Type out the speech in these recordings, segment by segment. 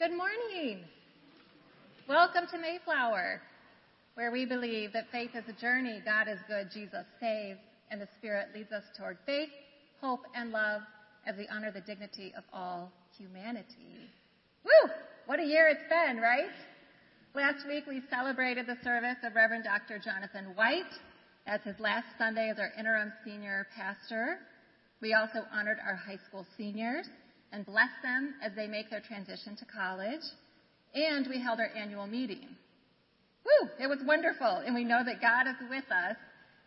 Good morning. Welcome to Mayflower, where we believe that faith is a journey, God is good, Jesus saves, and the Spirit leads us toward faith, hope, and love as we honor the dignity of all humanity. Woo! What a year it's been, right? Last week we celebrated the service of Reverend Dr. Jonathan White as his last Sunday as our interim senior pastor. We also honored our high school seniors and bless them as they make their transition to college. And we held our annual meeting. Woo! It was wonderful. And we know that God is with us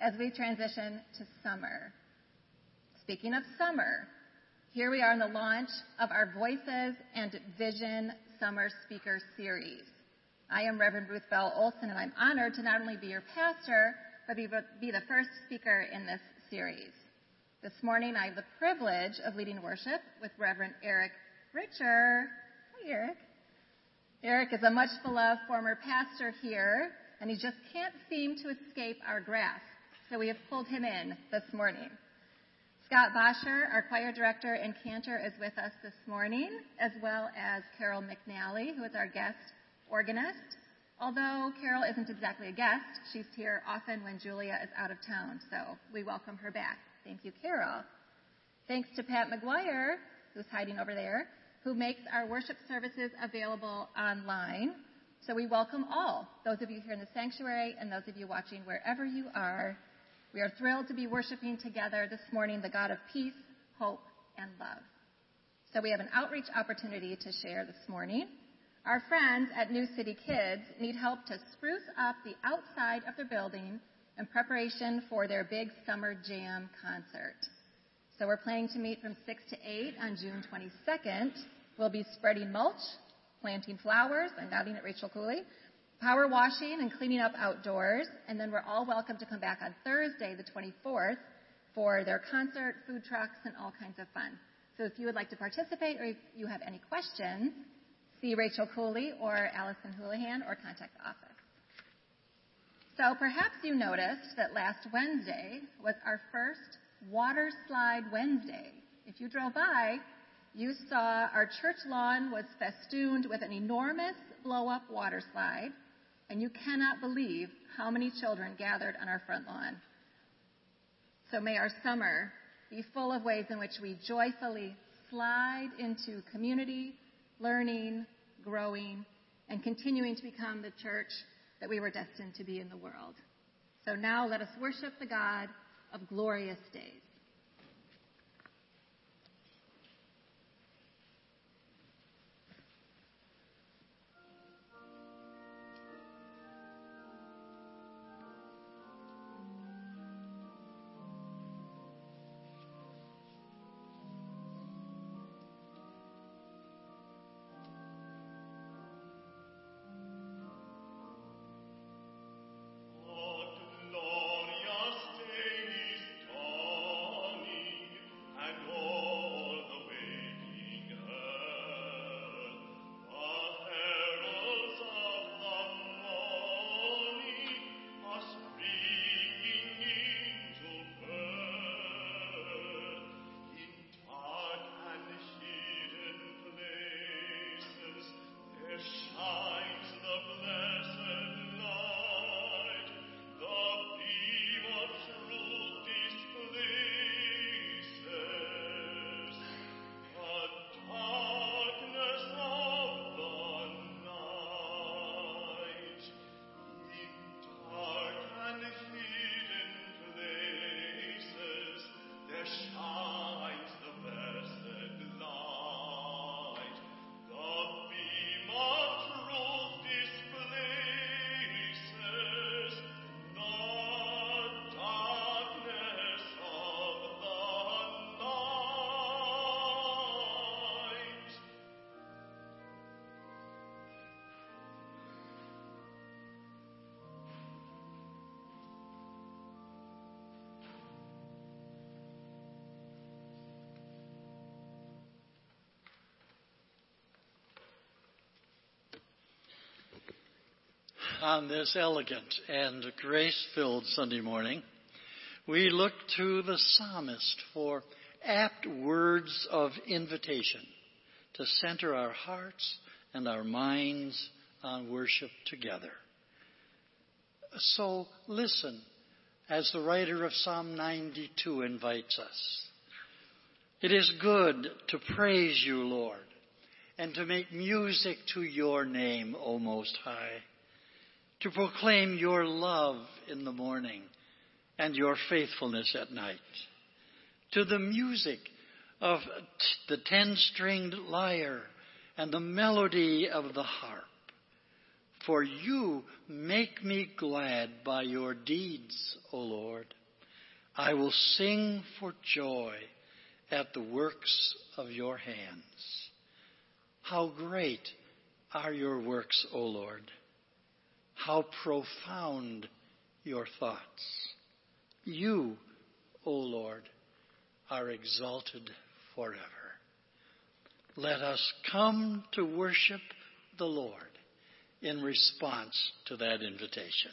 as we transition to summer. Speaking of summer, here we are in the launch of our Voices and Vision Summer Speaker Series. I am Reverend Ruth Bell Olson, and I'm honored to not only be your pastor, but be, be the first speaker in this series. This morning, I have the privilege of leading worship with Reverend Eric Richer. Hi, Eric. Eric is a much beloved former pastor here, and he just can't seem to escape our grasp. So we have pulled him in this morning. Scott Bosher, our choir director and cantor, is with us this morning, as well as Carol McNally, who is our guest organist. Although Carol isn't exactly a guest, she's here often when Julia is out of town, so we welcome her back. Thank you, Carol. Thanks to Pat McGuire, who's hiding over there, who makes our worship services available online. So we welcome all, those of you here in the sanctuary and those of you watching wherever you are. We are thrilled to be worshiping together this morning the God of peace, hope, and love. So we have an outreach opportunity to share this morning. Our friends at New City Kids need help to spruce up the outside of their building in preparation for their big summer jam concert. So we're planning to meet from 6 to 8 on June 22nd. We'll be spreading mulch, planting flowers, I'm nodding at Rachel Cooley, power washing and cleaning up outdoors, and then we're all welcome to come back on Thursday, the 24th, for their concert, food trucks, and all kinds of fun. So if you would like to participate or if you have any questions, see Rachel Cooley or Allison Houlihan or contact the office. So perhaps you noticed that last Wednesday was our first Water Slide Wednesday. If you drove by, you saw our church lawn was festooned with an enormous blow up water slide, and you cannot believe how many children gathered on our front lawn. So may our summer be full of ways in which we joyfully slide into community, learning, growing, and continuing to become the church that we were destined to be in the world. So now let us worship the God of glorious days. On this elegant and grace filled Sunday morning, we look to the psalmist for apt words of invitation to center our hearts and our minds on worship together. So listen as the writer of Psalm 92 invites us. It is good to praise you, Lord, and to make music to your name, O Most High, to proclaim your love in the morning and your faithfulness at night, to the music of the ten stringed lyre and the melody of the harp. For you make me glad by your deeds, O Lord. I will sing for joy at the works of your hands. How great are your works, O Lord! How profound your thoughts. You, O Lord, are exalted forever. Let us come to worship the Lord in response to that invitation.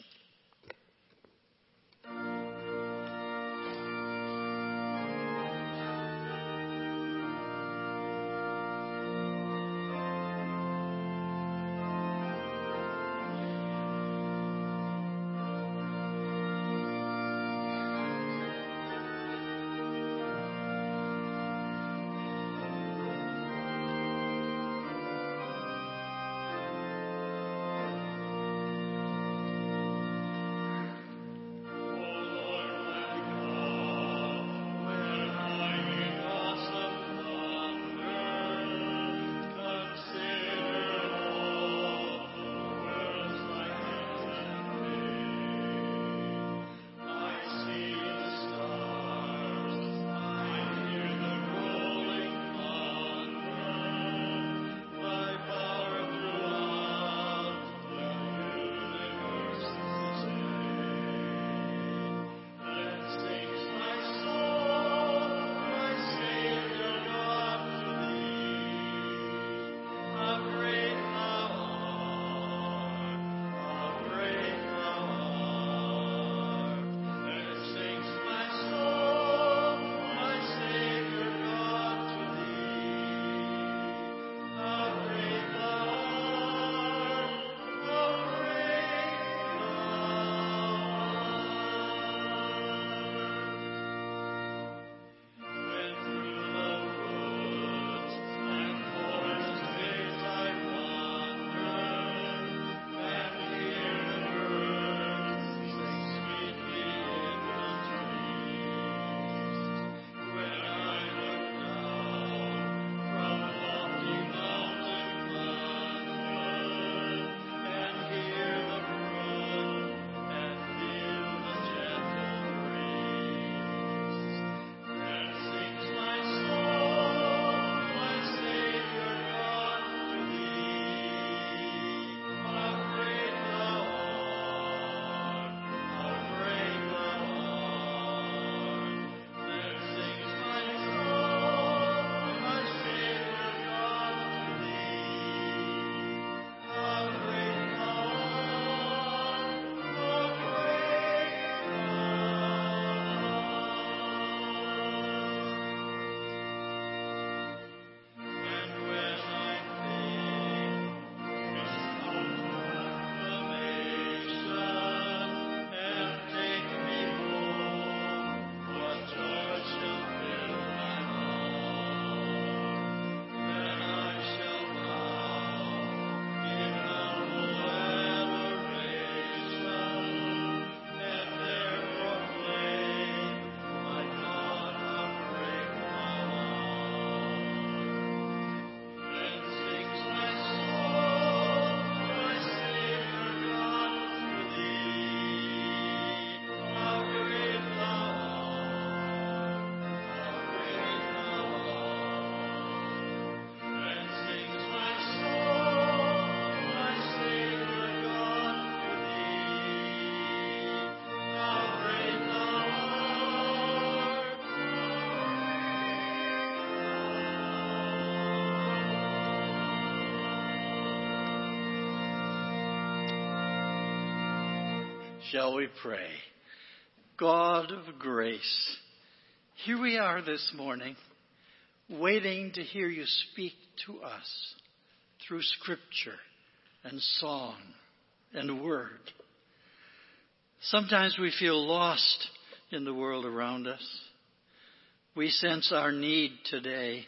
Shall we pray? God of grace, here we are this morning, waiting to hear you speak to us through scripture and song and word. Sometimes we feel lost in the world around us. We sense our need today.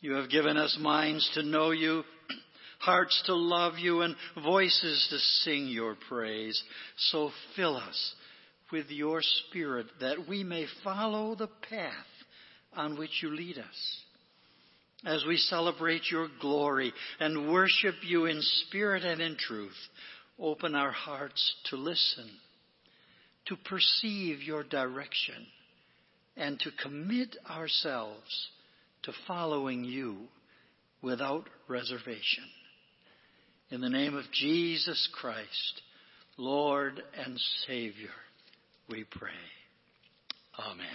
You have given us minds to know you, hearts to love you, and voices to sing your praise. So fill us with your Spirit that we may follow the path on which you lead us. As we celebrate your glory and worship you in spirit and in truth, open our hearts to listen, to perceive your direction, and to commit ourselves to following you without reservation. In the name of Jesus Christ, Lord and Savior, we pray. Amen.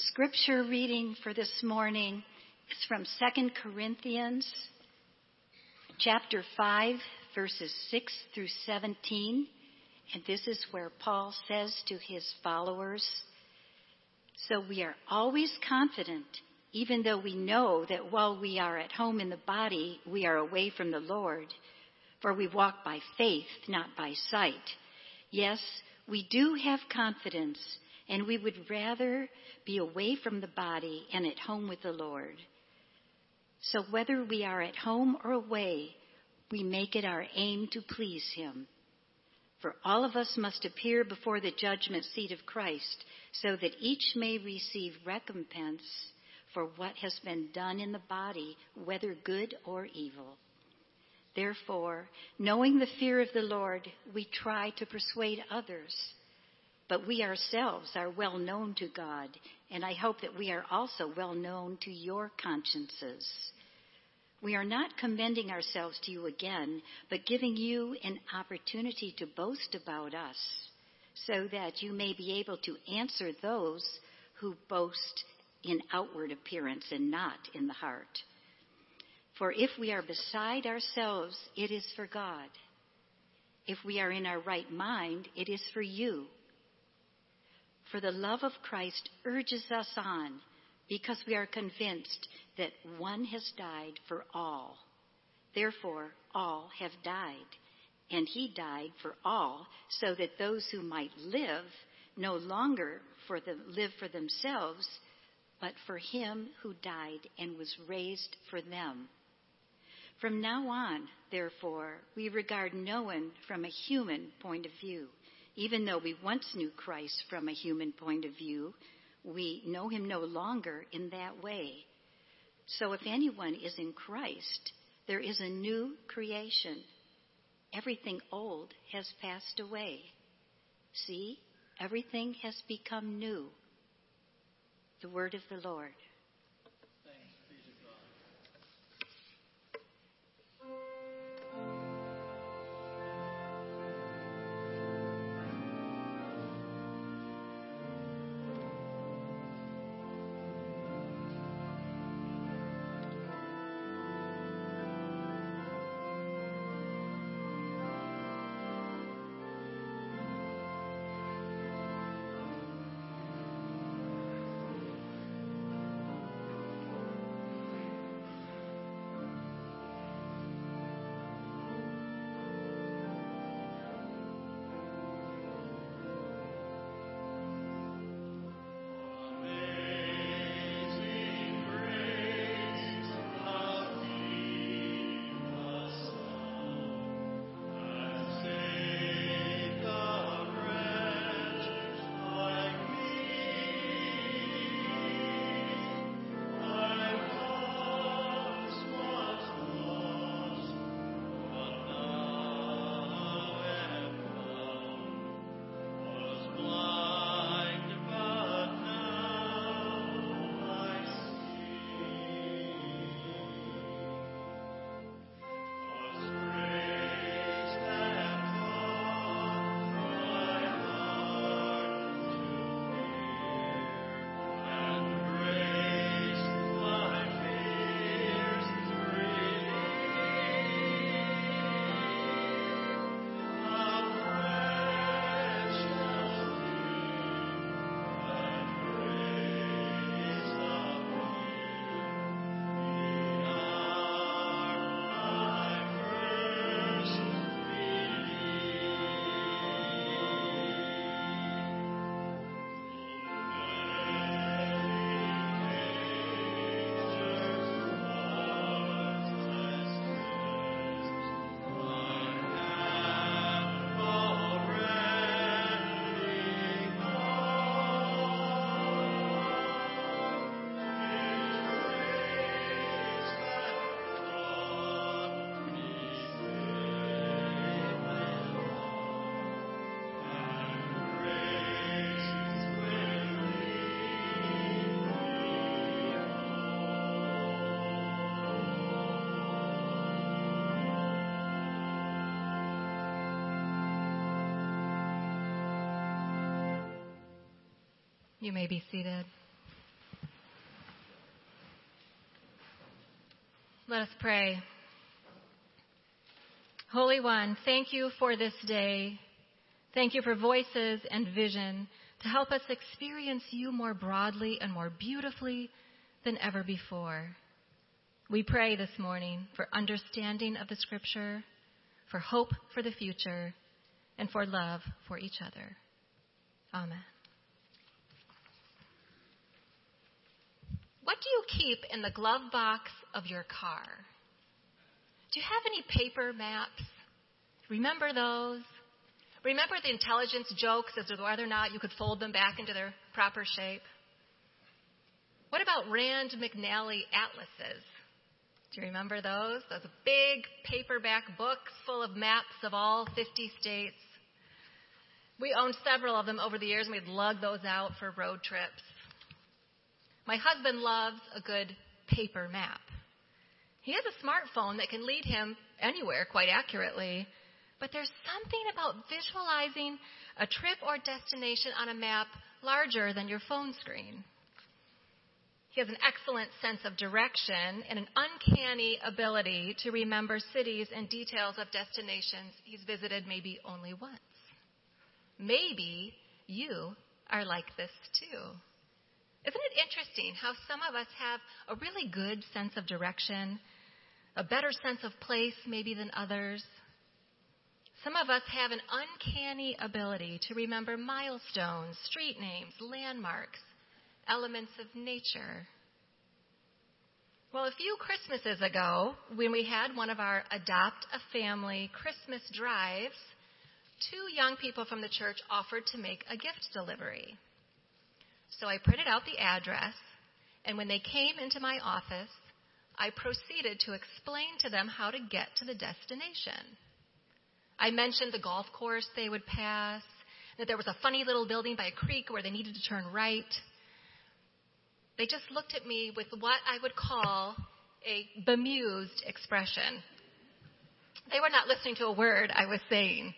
The scripture reading for this morning is from 2 Corinthians chapter 5 verses 6 through 17 and this is where Paul says to his followers so we are always confident even though we know that while we are at home in the body we are away from the Lord. For we walk by faith not by sight. Yes we do have confidence and we would rather be away from the body and at home with the Lord. So whether we are at home or away, we make it our aim to please Him. For all of us must appear before the judgment seat of Christ, so that each may receive recompense for what has been done in the body, whether good or evil. Therefore, knowing the fear of the Lord, we try to persuade others but we ourselves are well known to God, and I hope that we are also well known to your consciences. We are not commending ourselves to you again, but giving you an opportunity to boast about us, so that you may be able to answer those who boast in outward appearance and not in the heart. For if we are beside ourselves, it is for God. If we are in our right mind, it is for you for the love of Christ urges us on because we are convinced that one has died for all. Therefore, all have died. And he died for all so that those who might live no longer for the, live for themselves, but for him who died and was raised for them. From now on, therefore, we regard no one from a human point of view. Even though we once knew Christ from a human point of view, we know him no longer in that way. So if anyone is in Christ, there is a new creation. Everything old has passed away. See, everything has become new. The word of the Lord. You may be seated. Let us pray. Holy One, thank you for this day. Thank you for voices and vision to help us experience you more broadly and more beautifully than ever before. We pray this morning for understanding of the scripture, for hope for the future, and for love for each other. Amen. What do you keep in the glove box of your car? Do you have any paper maps? Remember those? Remember the intelligence jokes as to whether or not you could fold them back into their proper shape? What about Rand McNally atlases? Do you remember those? Those big paperback books full of maps of all 50 states. We owned several of them over the years and we'd lug those out for road trips. My husband loves a good paper map. He has a smartphone that can lead him anywhere quite accurately, but there's something about visualizing a trip or destination on a map larger than your phone screen. He has an excellent sense of direction and an uncanny ability to remember cities and details of destinations he's visited maybe only once. Maybe you are like this too. Isn't it interesting how some of us have a really good sense of direction, a better sense of place maybe than others? Some of us have an uncanny ability to remember milestones, street names, landmarks, elements of nature. Well, a few Christmases ago, when we had one of our Adopt a Family Christmas drives, two young people from the church offered to make a gift delivery. So I printed out the address, and when they came into my office, I proceeded to explain to them how to get to the destination. I mentioned the golf course they would pass, that there was a funny little building by a creek where they needed to turn right. They just looked at me with what I would call a bemused expression. They were not listening to a word I was saying.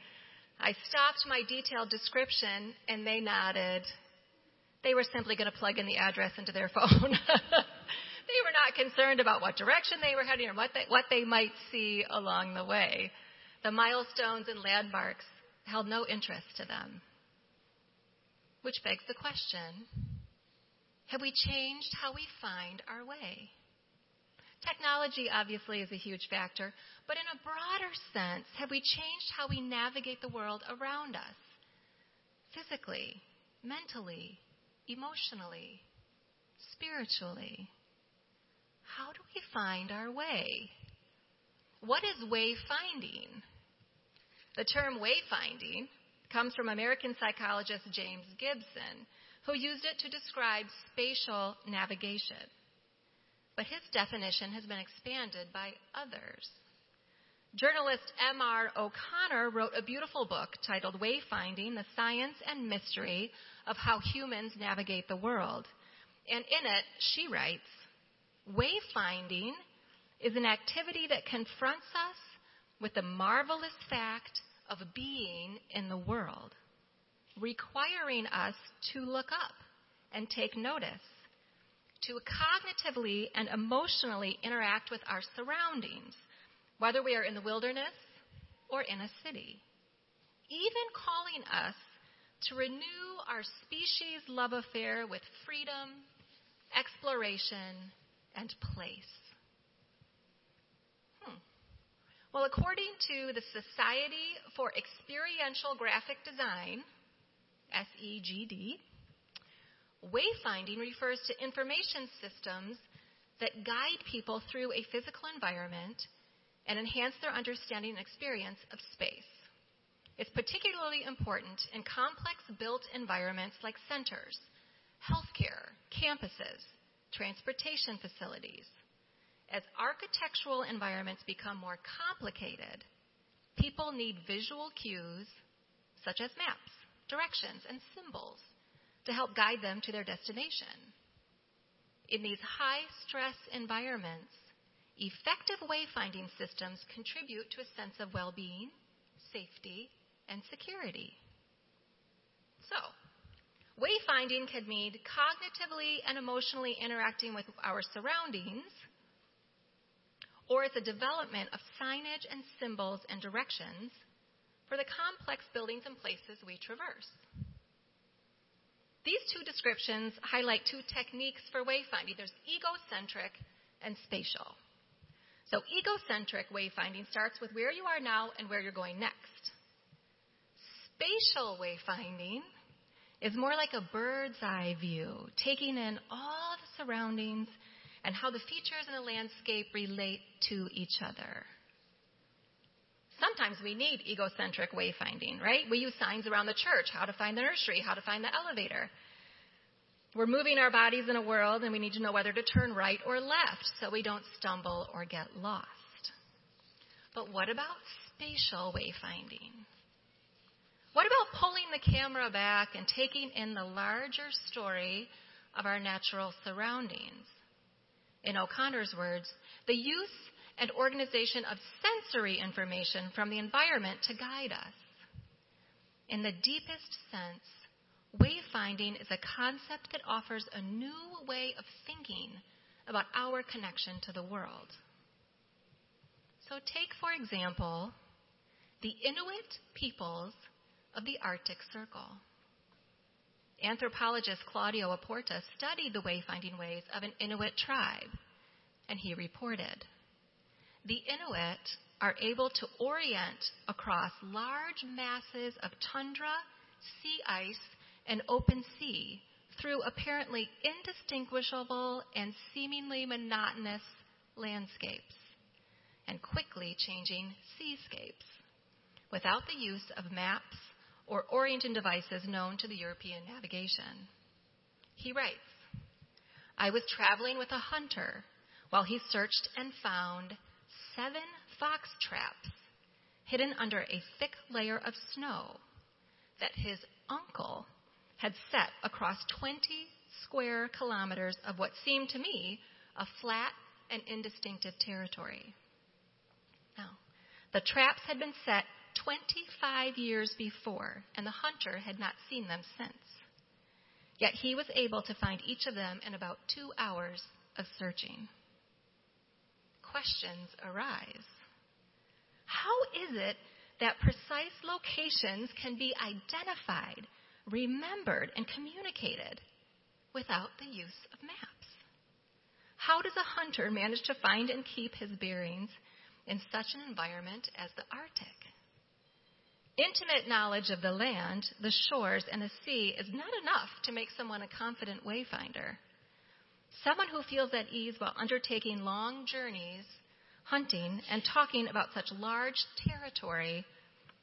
I stopped my detailed description and they nodded they were simply going to plug in the address into their phone. they were not concerned about what direction they were heading or what they, what they might see along the way. The milestones and landmarks held no interest to them. Which begs the question have we changed how we find our way? Technology obviously is a huge factor, but in a broader sense, have we changed how we navigate the world around us? Physically, mentally, emotionally, spiritually? How do we find our way? What is wayfinding? The term wayfinding comes from American psychologist James Gibson, who used it to describe spatial navigation. But his definition has been expanded by others. Journalist M.R. O'Connor wrote a beautiful book titled Wayfinding The Science and Mystery of How Humans Navigate the World. And in it, she writes Wayfinding is an activity that confronts us with the marvelous fact of being in the world, requiring us to look up and take notice, to cognitively and emotionally interact with our surroundings whether we are in the wilderness or in a city, even calling us to renew our species love affair with freedom, exploration, and place. Hmm. Well, according to the Society for Experiential Graphic Design, SEGD, wayfinding refers to information systems that guide people through a physical environment and enhance their understanding and experience of space. It's particularly important in complex built environments like centers, healthcare, campuses, transportation facilities. As architectural environments become more complicated, people need visual cues such as maps, directions, and symbols to help guide them to their destination. In these high stress environments, Effective wayfinding systems contribute to a sense of well being, safety, and security. So, Wayfinding can mean cognitively and emotionally interacting with our surroundings, or it's a development of signage and symbols and directions for the complex buildings and places we traverse. These two descriptions highlight two techniques for wayfinding there's egocentric and spatial. So, egocentric wayfinding starts with where you are now and where you're going next. Spatial wayfinding is more like a bird's eye view, taking in all the surroundings and how the features in the landscape relate to each other. Sometimes we need egocentric wayfinding, right? We use signs around the church, how to find the nursery, how to find the elevator. We're moving our bodies in a world and we need to know whether to turn right or left so we don't stumble or get lost. But what about spatial wayfinding? What about pulling the camera back and taking in the larger story of our natural surroundings? In O'Connor's words, the use and organization of sensory information from the environment to guide us. In the deepest sense, wayfinding is a concept that offers a new way of thinking about our connection to the world. So, take, for example, the Inuit peoples of the Arctic Circle. Anthropologist Claudio Aporta studied the wayfinding ways of an Inuit tribe, and he reported the Inuit are able to orient across large masses of tundra, sea ice, and open sea through apparently indistinguishable and seemingly monotonous landscapes and quickly changing seascapes without the use of maps or orienting devices known to the European navigation. He writes, I was traveling with a hunter while he searched and found seven fox traps hidden under a thick layer of snow that his uncle had set across 20 square kilometers of what seemed to me a flat and indistinctive territory. Now, the traps had been set 25 years before, and the hunter had not seen them since. Yet he was able to find each of them in about two hours of searching questions arise. How is it that precise locations can be identified, remembered, and communicated without the use of maps? How does a hunter manage to find and keep his bearings in such an environment as the Arctic? Intimate knowledge of the land, the shores, and the sea is not enough to make someone a confident wayfinder. Someone who feels at ease while undertaking long journeys, hunting, and talking about such large territory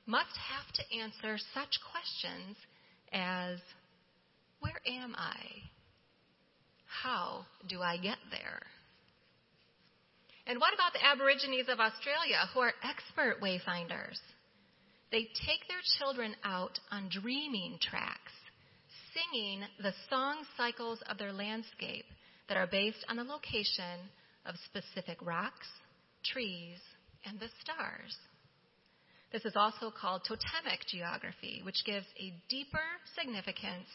must have to answer such questions as Where am I? How do I get there? And what about the Aborigines of Australia who are expert wayfinders? They take their children out on dreaming tracks, singing the song cycles of their landscape that are based on the location of specific rocks, trees, and the stars. This is also called totemic geography, which gives a deeper significance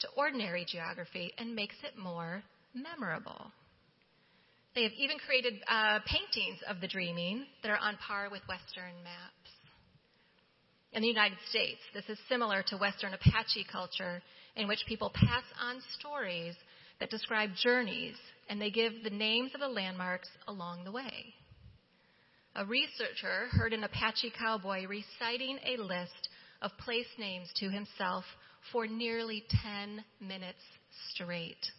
to ordinary geography and makes it more memorable. They have even created uh, paintings of the dreaming that are on par with Western maps. In the United States, this is similar to Western Apache culture, in which people pass on stories that describe journeys and they give the names of the landmarks along the way. A researcher heard an Apache cowboy reciting a list of place names to himself for nearly 10 minutes straight.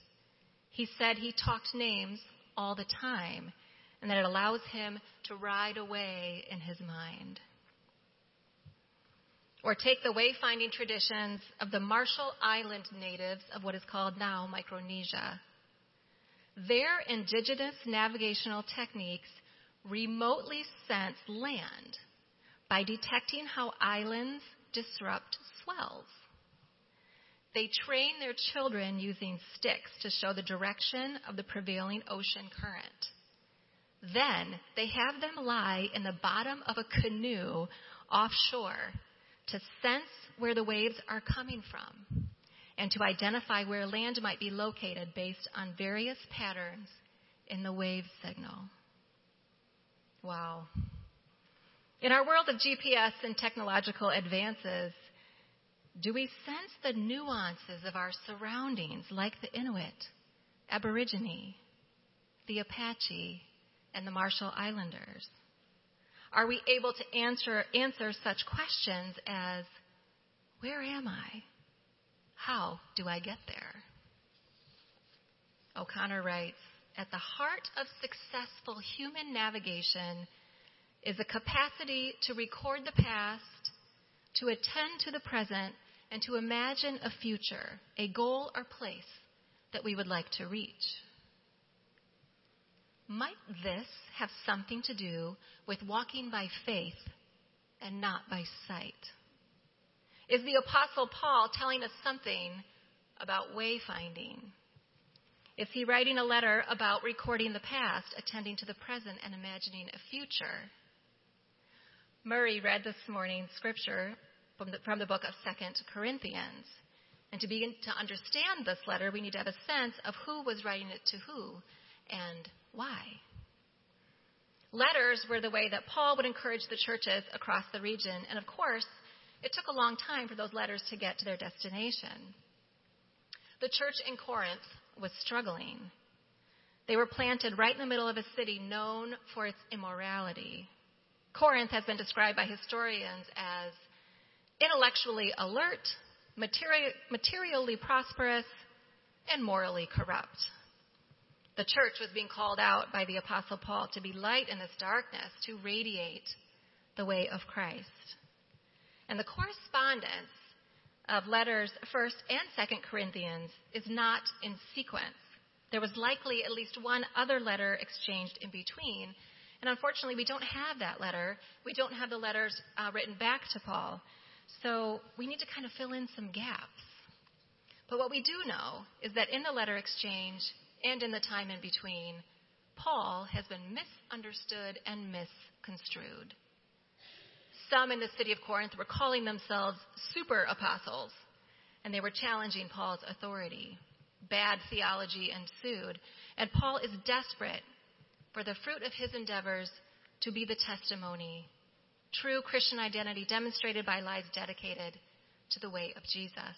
He said he talked names all the time and that it allows him to ride away in his mind. Or take the wayfinding traditions of the Marshall Island natives of what is called now Micronesia. Their indigenous navigational techniques remotely sense land by detecting how islands disrupt swells. They train their children using sticks to show the direction of the prevailing ocean current. Then they have them lie in the bottom of a canoe offshore to sense where the waves are coming from and to identify where land might be located based on various patterns in the wave signal. Wow. In our world of GPS and technological advances, do we sense the nuances of our surroundings like the Inuit, Aborigine, the Apache, and the Marshall Islanders? Are we able to answer, answer such questions as, Where am I? How do I get there? O'Connor writes At the heart of successful human navigation is a capacity to record the past, to attend to the present, and to imagine a future, a goal or place that we would like to reach. Might this have something to do with walking by faith and not by sight? Is the Apostle Paul telling us something about wayfinding? Is he writing a letter about recording the past, attending to the present, and imagining a future? Murray read this morning scripture from the, from the book of Second Corinthians. And to begin to understand this letter, we need to have a sense of who was writing it to who and why. Letters were the way that Paul would encourage the churches across the region, and of course, it took a long time for those letters to get to their destination. The church in Corinth was struggling. They were planted right in the middle of a city known for its immorality. Corinth has been described by historians as intellectually alert, materi- materially prosperous, and morally corrupt. The church was being called out by the Apostle Paul to be light in this darkness, to radiate the way of Christ. And the correspondence of letters 1st and 2nd Corinthians is not in sequence. There was likely at least one other letter exchanged in between. And unfortunately, we don't have that letter. We don't have the letters uh, written back to Paul. So we need to kind of fill in some gaps. But what we do know is that in the letter exchange and in the time in between, Paul has been misunderstood and misconstrued. Some in the city of Corinth were calling themselves super apostles, and they were challenging Paul's authority. Bad theology ensued, and Paul is desperate for the fruit of his endeavors to be the testimony true Christian identity demonstrated by lives dedicated to the way of Jesus.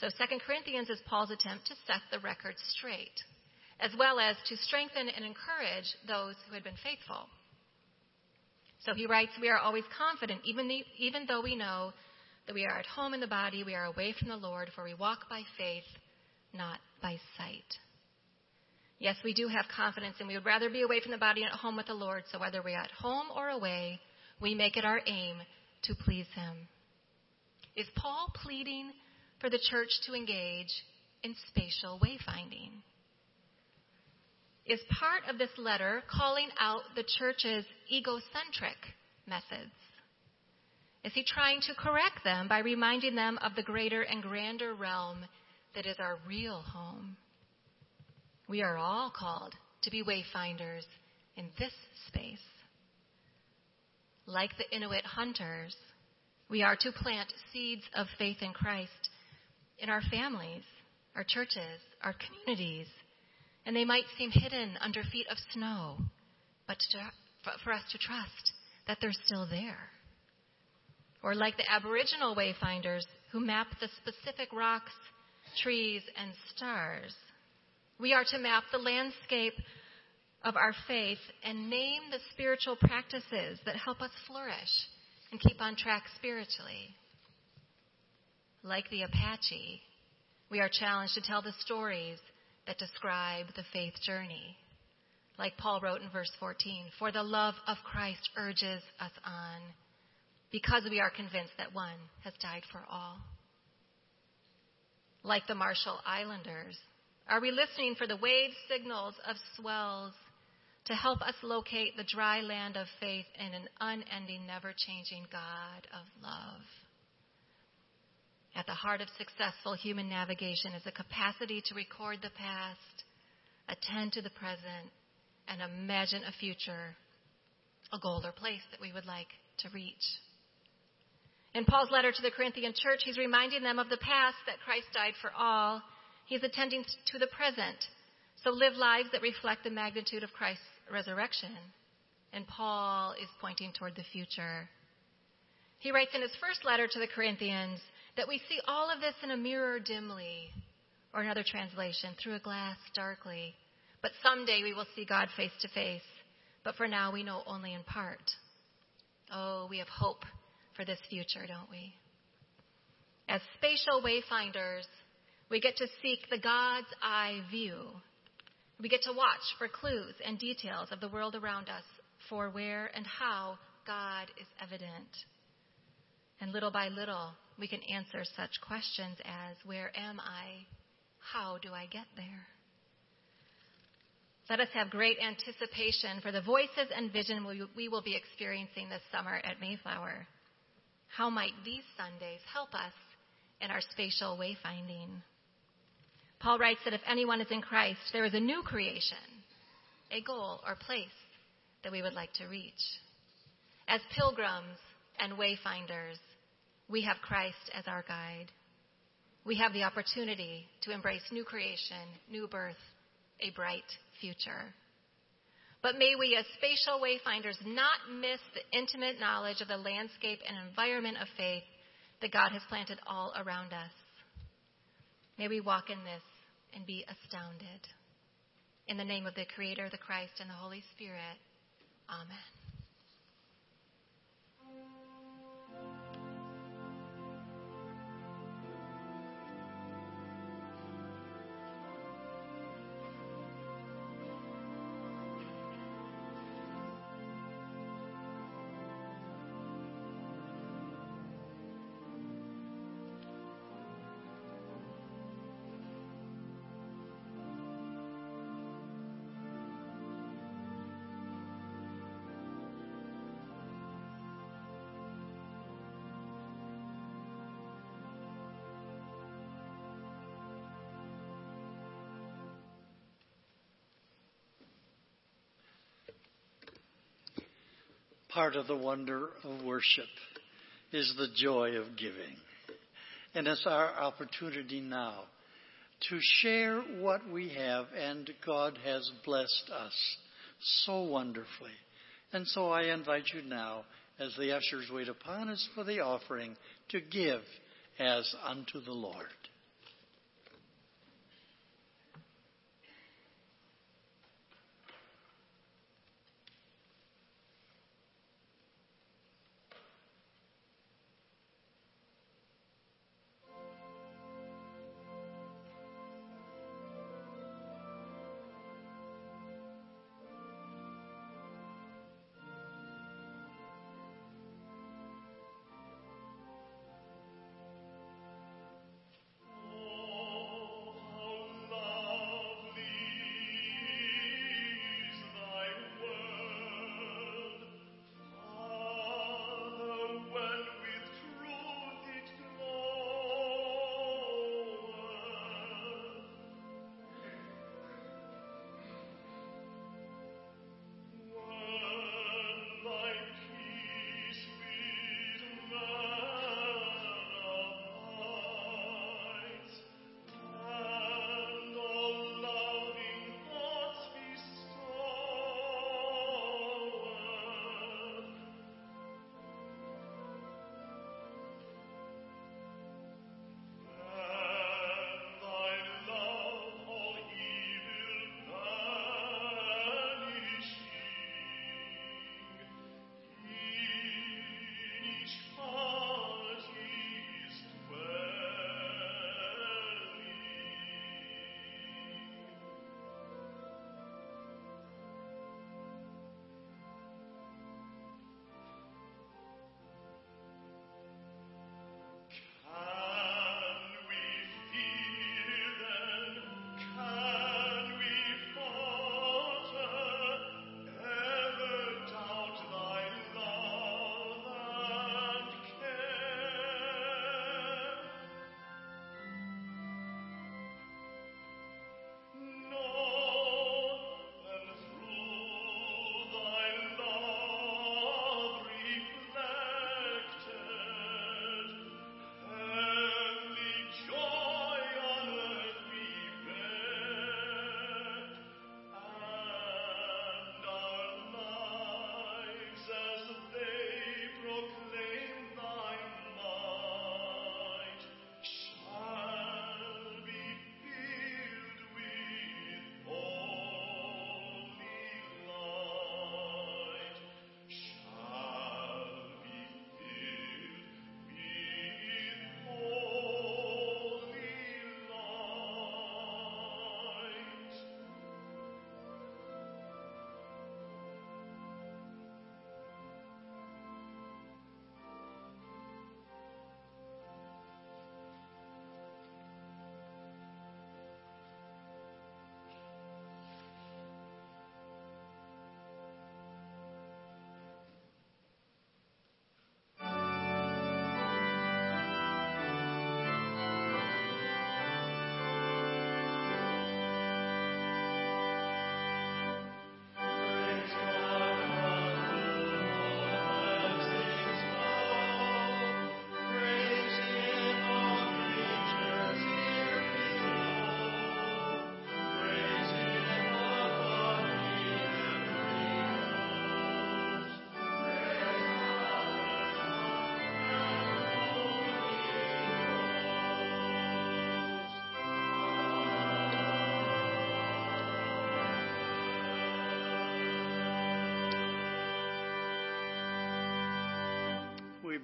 So 2 Corinthians is Paul's attempt to set the record straight, as well as to strengthen and encourage those who had been faithful. So he writes, We are always confident, even, the, even though we know that we are at home in the body, we are away from the Lord, for we walk by faith, not by sight. Yes, we do have confidence, and we would rather be away from the body and at home with the Lord. So whether we're at home or away, we make it our aim to please Him. Is Paul pleading for the church to engage in spatial wayfinding? Is part of this letter calling out the church's egocentric methods? Is he trying to correct them by reminding them of the greater and grander realm that is our real home? We are all called to be wayfinders in this space. Like the Inuit hunters, we are to plant seeds of faith in Christ in our families, our churches, our communities, and they might seem hidden under feet of snow, but to, for us to trust that they're still there. Or like the Aboriginal wayfinders who map the specific rocks, trees, and stars, we are to map the landscape of our faith and name the spiritual practices that help us flourish and keep on track spiritually. Like the Apache, we are challenged to tell the stories that describe the faith journey. Like Paul wrote in verse 14, for the love of Christ urges us on because we are convinced that one has died for all. Like the Marshall Islanders, are we listening for the wave signals of swells to help us locate the dry land of faith in an unending, never changing God of love. At the heart of successful human navigation is a capacity to record the past, attend to the present, and imagine a future, a goal or place that we would like to reach. In Paul's letter to the Corinthian church, he's reminding them of the past that Christ died for all. He's attending to the present. So live lives that reflect the magnitude of Christ's resurrection. And Paul is pointing toward the future. He writes in his first letter to the Corinthians that we see all of this in a mirror dimly, or another translation, through a glass darkly. But someday we will see God face to face. But for now, we know only in part. Oh, we have hope for this future, don't we? As spatial wayfinders, we get to seek the God's eye view. We get to watch for clues and details of the world around us for where and how God is evident. And little by little, we can answer such questions as Where am I? How do I get there? Let us have great anticipation for the voices and vision we will be experiencing this summer at Mayflower. How might these Sundays help us in our spatial wayfinding? Paul writes that if anyone is in Christ, there is a new creation, a goal or place that we would like to reach. As pilgrims and wayfinders, we have Christ as our guide. We have the opportunity to embrace new creation, new birth, a bright future. But may we, as spatial wayfinders, not miss the intimate knowledge of the landscape and environment of faith that God has planted all around us. May we walk in this and be astounded. In the name of the Creator, the Christ, and the Holy Spirit. Amen. Part of the wonder of worship is the joy of giving. And it's our opportunity now to share what we have, and God has blessed us so wonderfully. And so I invite you now, as the ushers wait upon us for the offering, to give as unto the Lord.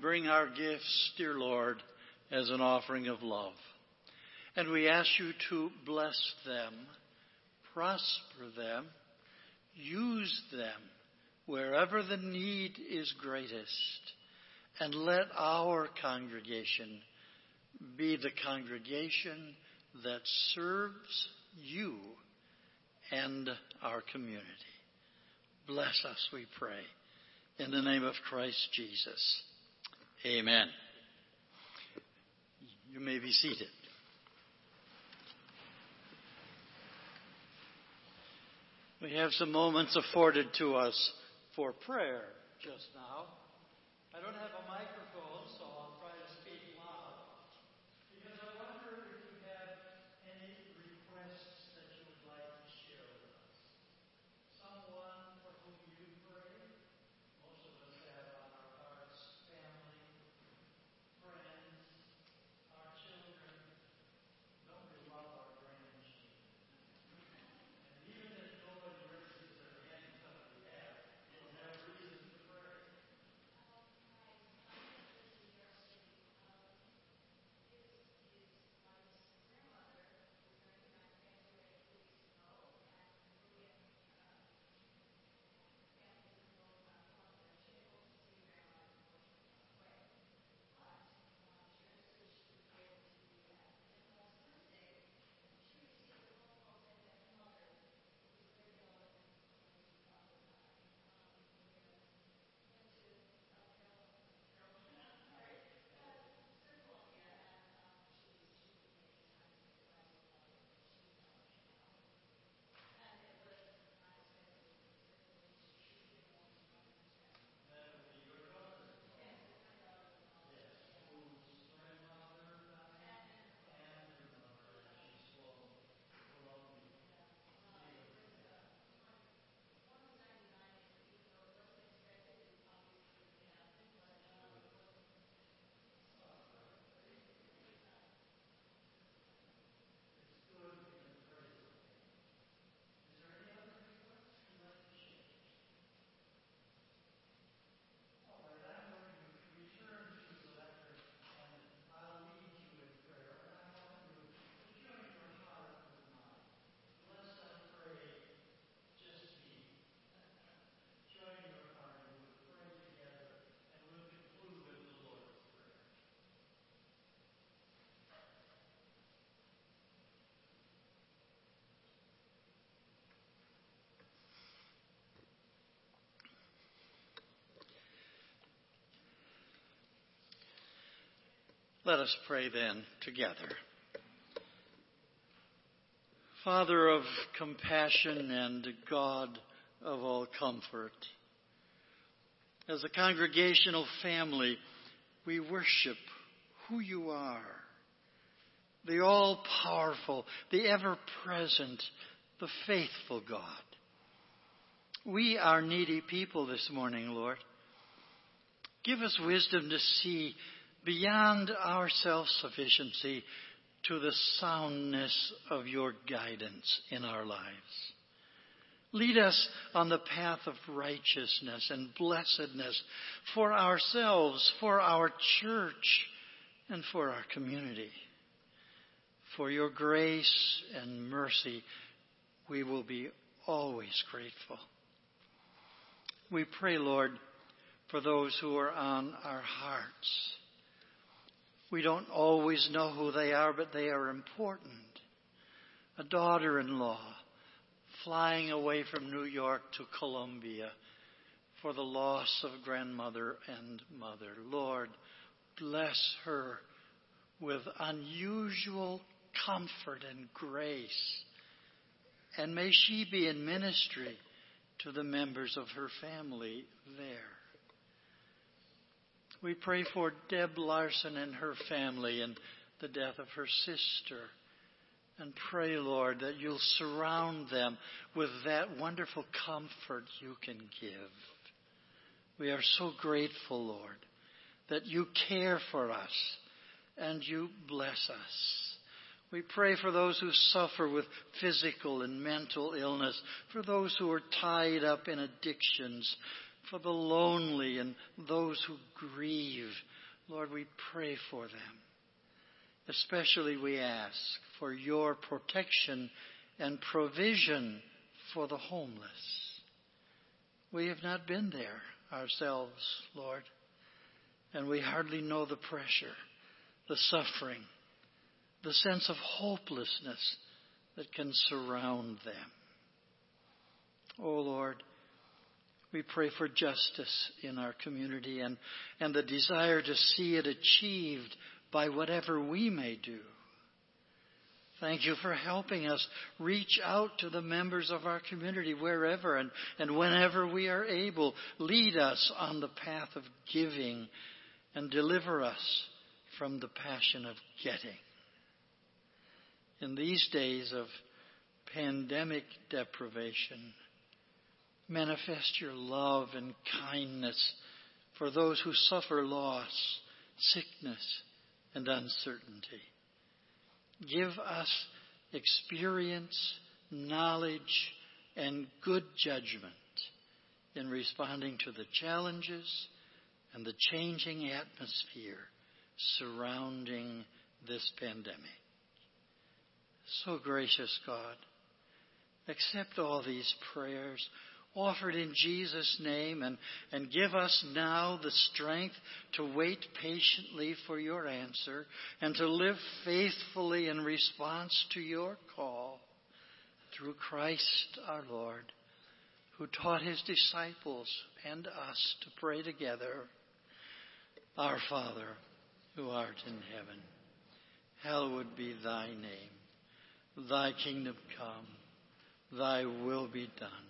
Bring our gifts, dear Lord, as an offering of love. And we ask you to bless them, prosper them, use them wherever the need is greatest, and let our congregation be the congregation that serves you and our community. Bless us, we pray. In the name of Christ Jesus. Amen. You may be seated. We have some moments afforded to us for prayer just now. I don't have a microphone, Let us pray then together. Father of compassion and God of all comfort, as a congregational family, we worship who you are, the all powerful, the ever present, the faithful God. We are needy people this morning, Lord. Give us wisdom to see beyond our self sufficiency to the soundness of your guidance in our lives. Lead us on the path of righteousness and blessedness for ourselves, for our church, and for our community. For your grace and mercy, we will be always grateful. We pray, Lord, for those who are on our hearts. We don't always know who they are, but they are important. A daughter in law flying away from New York to Colombia for the loss of grandmother and mother. Lord, bless her with unusual comfort and grace. And may she be in ministry to the members of her family there. We pray for Deb Larson and her family and the death of her sister. And pray, Lord, that you'll surround them with that wonderful comfort you can give. We are so grateful, Lord, that you care for us and you bless us. We pray for those who suffer with physical and mental illness, for those who are tied up in addictions, for the lonely and those who grieve. Lord, we pray for them. Especially we ask for your protection and provision for the homeless. We have not been there ourselves, Lord, and we hardly know the pressure, the suffering, the sense of hopelessness that can surround them. Oh Lord, we pray for justice in our community and, and the desire to see it achieved by whatever we may do. Thank you for helping us reach out to the members of our community wherever and, and whenever we are able. Lead us on the path of giving and deliver us from the passion of getting. In these days of pandemic deprivation, manifest your love and kindness for those who suffer loss, sickness, and uncertainty. Give us experience, knowledge, and good judgment in responding to the challenges and the changing atmosphere surrounding this pandemic. So gracious God, accept all these prayers offered in Jesus' name and, and give us now the strength to wait patiently for your answer and to live faithfully in response to your call through Christ our Lord, who taught his disciples and us to pray together. Our Father, who art in heaven, hallowed be thy name. Thy kingdom come, thy will be done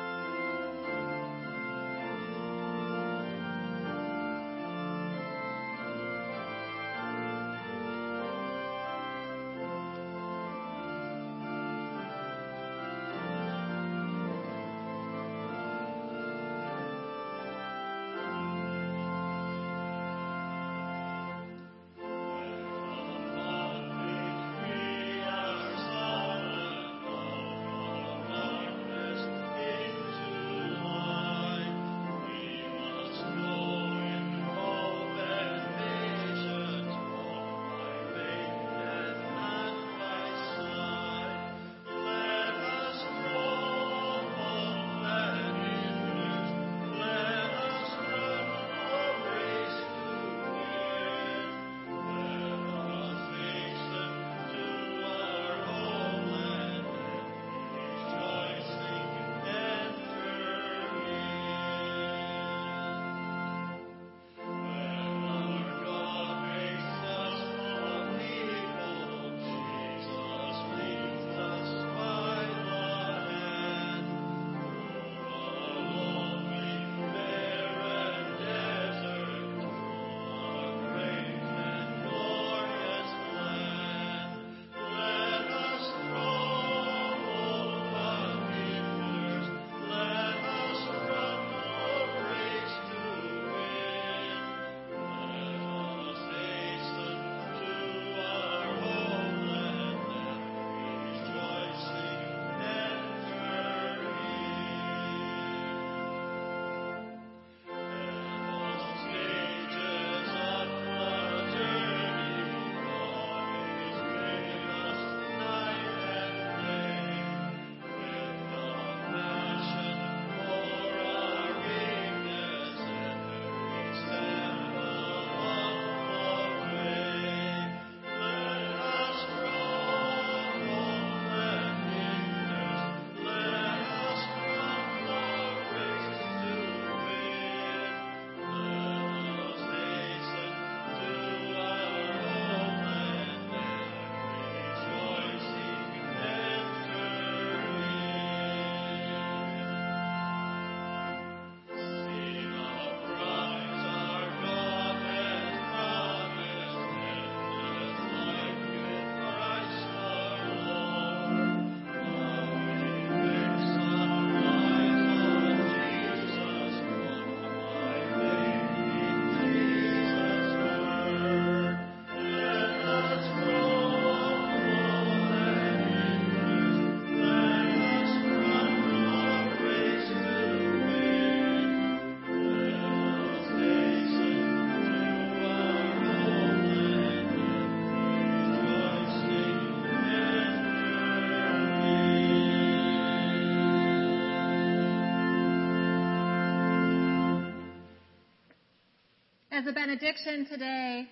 As a benediction today,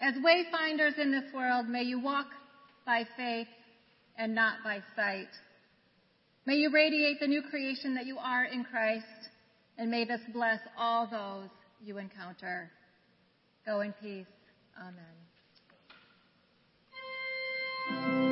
as wayfinders in this world, may you walk by faith and not by sight. May you radiate the new creation that you are in Christ, and may this bless all those you encounter. Go in peace. Amen.